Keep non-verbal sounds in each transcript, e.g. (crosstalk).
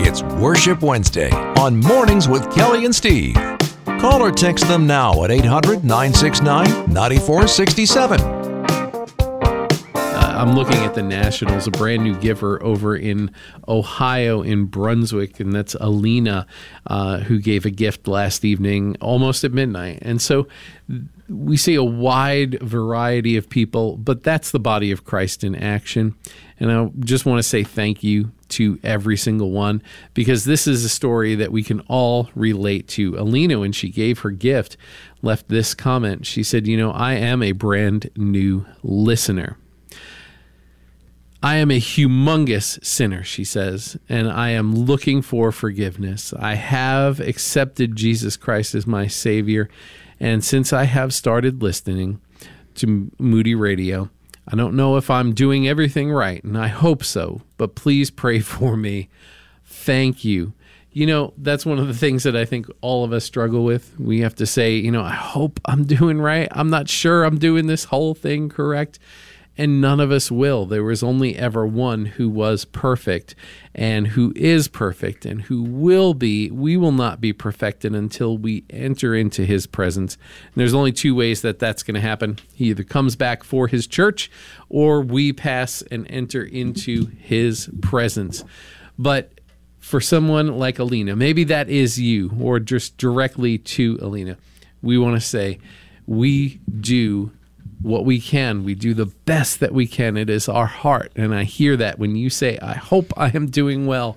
It's Worship Wednesday on Mornings with Kelly and Steve. Call or text them now at 800 969 9467. Uh, I'm looking at the Nationals, a brand new giver over in Ohio, in Brunswick, and that's Alina, uh, who gave a gift last evening almost at midnight. And so we see a wide variety of people, but that's the body of Christ in action. And I just want to say thank you to every single one because this is a story that we can all relate to. Alina, when she gave her gift, left this comment. She said, You know, I am a brand new listener. I am a humongous sinner, she says, and I am looking for forgiveness. I have accepted Jesus Christ as my Savior, and since I have started listening to Moody Radio, I don't know if I'm doing everything right, and I hope so, but please pray (laughs) for me. Thank you. You know, that's one of the things that I think all of us struggle with. We have to say, you know, I hope I'm (laughs) doing right. I'm not sure I'm doing this whole thing correct and none of us will. There was only ever one who was perfect and who is perfect and who will be. We will not be perfected until we enter into his presence. And there's only two ways that that's going to happen. He either comes back for his church or we pass and enter into his presence. But for someone like Alina, maybe that is you or just directly to Alina, we want to say, we do what we can. We do the best that we can. It is our heart. And I hear that when you say, I hope I am doing well.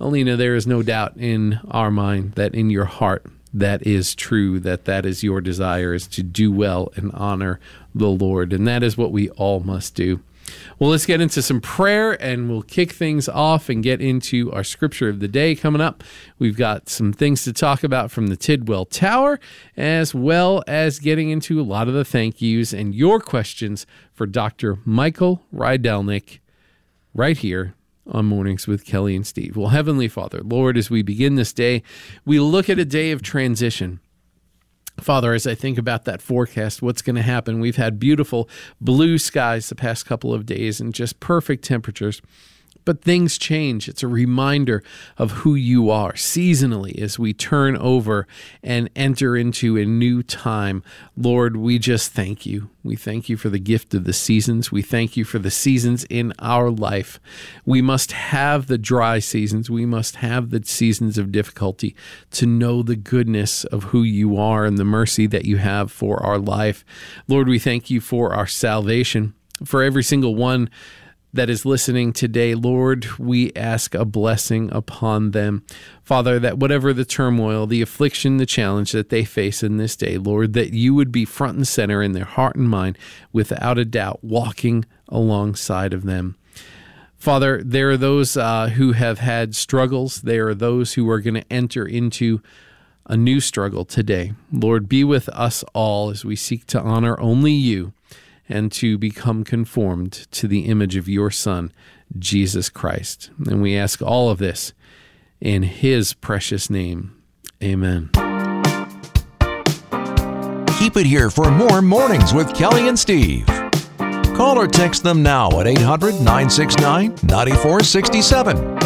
Alina, there is no doubt in our mind that in your heart that is true, that that is your desire is to do well and honor the Lord. And that is what we all must do. Well, let's get into some prayer and we'll kick things off and get into our scripture of the day coming up. We've got some things to talk about from the Tidwell Tower, as well as getting into a lot of the thank yous and your questions for Dr. Michael Rydelnik right here on Mornings with Kelly and Steve. Well, Heavenly Father, Lord, as we begin this day, we look at a day of transition. Father, as I think about that forecast, what's going to happen? We've had beautiful blue skies the past couple of days and just perfect temperatures. But things change. It's a reminder of who you are seasonally as we turn over and enter into a new time. Lord, we just thank you. We thank you for the gift of the seasons. We thank you for the seasons in our life. We must have the dry seasons. We must have the seasons of difficulty to know the goodness of who you are and the mercy that you have for our life. Lord, we thank you for our salvation, for every single one that is listening today, Lord, we ask a blessing upon them. Father, that whatever the turmoil, the affliction, the challenge that they face in this day, Lord, that you would be front and center in their heart and mind, without a doubt, walking alongside of them. Father, there are those uh, who have had struggles. There are those who are going to enter into a new struggle today. Lord, be with us all as we seek to honor only you and to become conformed to the image of your Son, Jesus Christ. And we ask all of this in his precious name. Amen. Keep it here for more mornings with Kelly and Steve. Call or text them now at 800 969 9467.